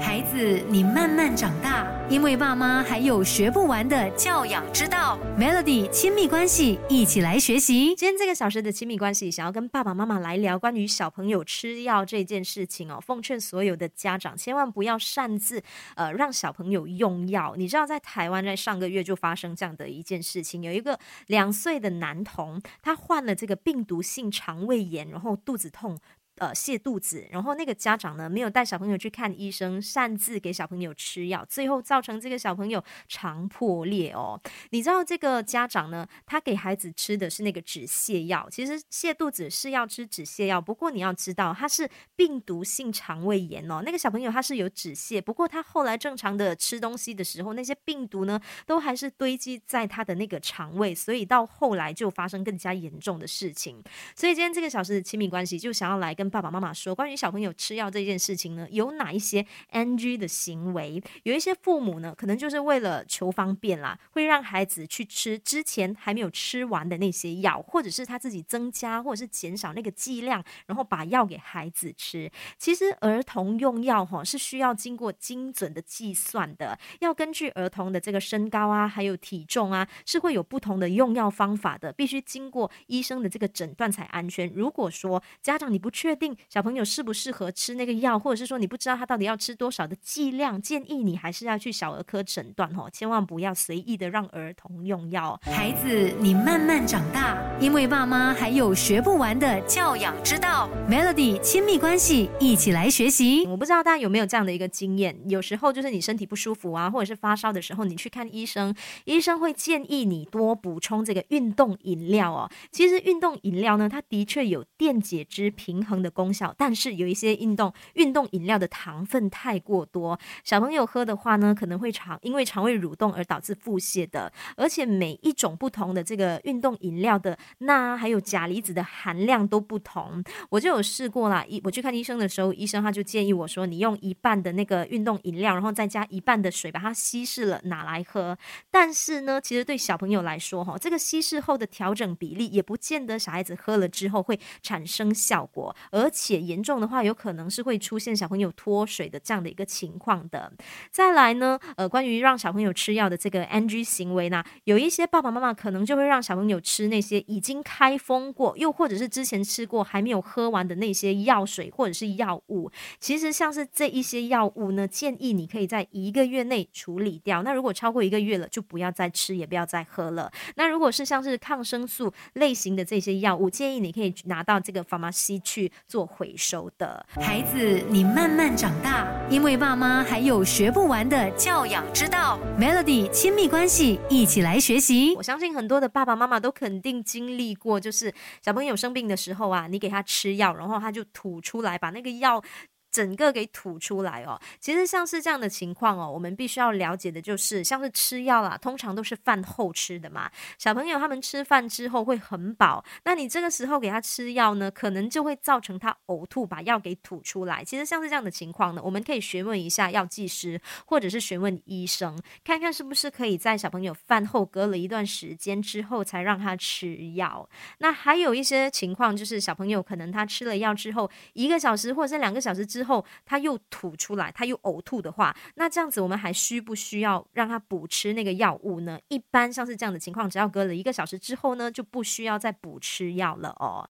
孩子，你慢慢长大，因为爸妈还有学不完的教养之道。Melody 亲密关系，一起来学习。今天这个小时的亲密关系，想要跟爸爸妈妈来聊关于小朋友吃药这件事情哦。奉劝所有的家长，千万不要擅自呃让小朋友用药。你知道，在台湾在上个月就发生这样的一件事情，有一个两岁的男童，他患了这个病毒性肠胃炎，然后肚子痛。呃，泻肚子，然后那个家长呢没有带小朋友去看医生，擅自给小朋友吃药，最后造成这个小朋友肠破裂哦。你知道这个家长呢，他给孩子吃的是那个止泻药，其实泻肚子是要吃止泻药，不过你要知道他是病毒性肠胃炎哦。那个小朋友他是有止泻，不过他后来正常的吃东西的时候，那些病毒呢都还是堆积在他的那个肠胃，所以到后来就发生更加严重的事情。所以今天这个小时的亲密关系就想要来跟。爸爸妈妈说，关于小朋友吃药这件事情呢，有哪一些 NG 的行为？有一些父母呢，可能就是为了求方便啦，会让孩子去吃之前还没有吃完的那些药，或者是他自己增加或者是减少那个剂量，然后把药给孩子吃。其实儿童用药哈是需要经过精准的计算的，要根据儿童的这个身高啊，还有体重啊，是会有不同的用药方法的，必须经过医生的这个诊断才安全。如果说家长你不确确定小朋友适不适合吃那个药，或者是说你不知道他到底要吃多少的剂量，建议你还是要去小儿科诊断哦，千万不要随意的让儿童用药。孩子，你慢慢长大，因为爸妈还有学不完的教养之道。Melody 亲密关系，一起来学习。我不知道大家有没有这样的一个经验，有时候就是你身体不舒服啊，或者是发烧的时候，你去看医生，医生会建议你多补充这个运动饮料哦。其实运动饮料呢，它的确有电解质平衡。的功效，但是有一些运动运动饮料的糖分太过多，小朋友喝的话呢，可能会肠因为肠胃蠕动而导致腹泻的。而且每一种不同的这个运动饮料的钠还有钾离子的含量都不同。我就有试过啦，医我去看医生的时候，医生他就建议我说，你用一半的那个运动饮料，然后再加一半的水，把它稀释了拿来喝。但是呢，其实对小朋友来说，哈，这个稀释后的调整比例也不见得小孩子喝了之后会产生效果。而且严重的话，有可能是会出现小朋友脱水的这样的一个情况的。再来呢，呃，关于让小朋友吃药的这个 NG 行为呢，有一些爸爸妈妈可能就会让小朋友吃那些已经开封过，又或者是之前吃过还没有喝完的那些药水或者是药物。其实像是这一些药物呢，建议你可以在一个月内处理掉。那如果超过一个月了，就不要再吃，也不要再喝了。那如果是像是抗生素类型的这些药物，建议你可以拿到这个 pharmacy 去。做回收的孩子，你慢慢长大，因为爸妈还有学不完的教养之道。Melody 亲密关系，一起来学习。我相信很多的爸爸妈妈都肯定经历过，就是小朋友生病的时候啊，你给他吃药，然后他就吐出来，把那个药。整个给吐出来哦，其实像是这样的情况哦，我们必须要了解的就是，像是吃药啦，通常都是饭后吃的嘛。小朋友他们吃饭之后会很饱，那你这个时候给他吃药呢，可能就会造成他呕吐，把药给吐出来。其实像是这样的情况呢，我们可以询问一下药剂师，或者是询问医生，看看是不是可以在小朋友饭后隔了一段时间之后才让他吃药。那还有一些情况就是，小朋友可能他吃了药之后一个小时或者两个小时之之后他又吐出来，他又呕吐的话，那这样子我们还需不需要让他补吃那个药物呢？一般像是这样的情况，只要隔了一个小时之后呢，就不需要再补吃药了哦。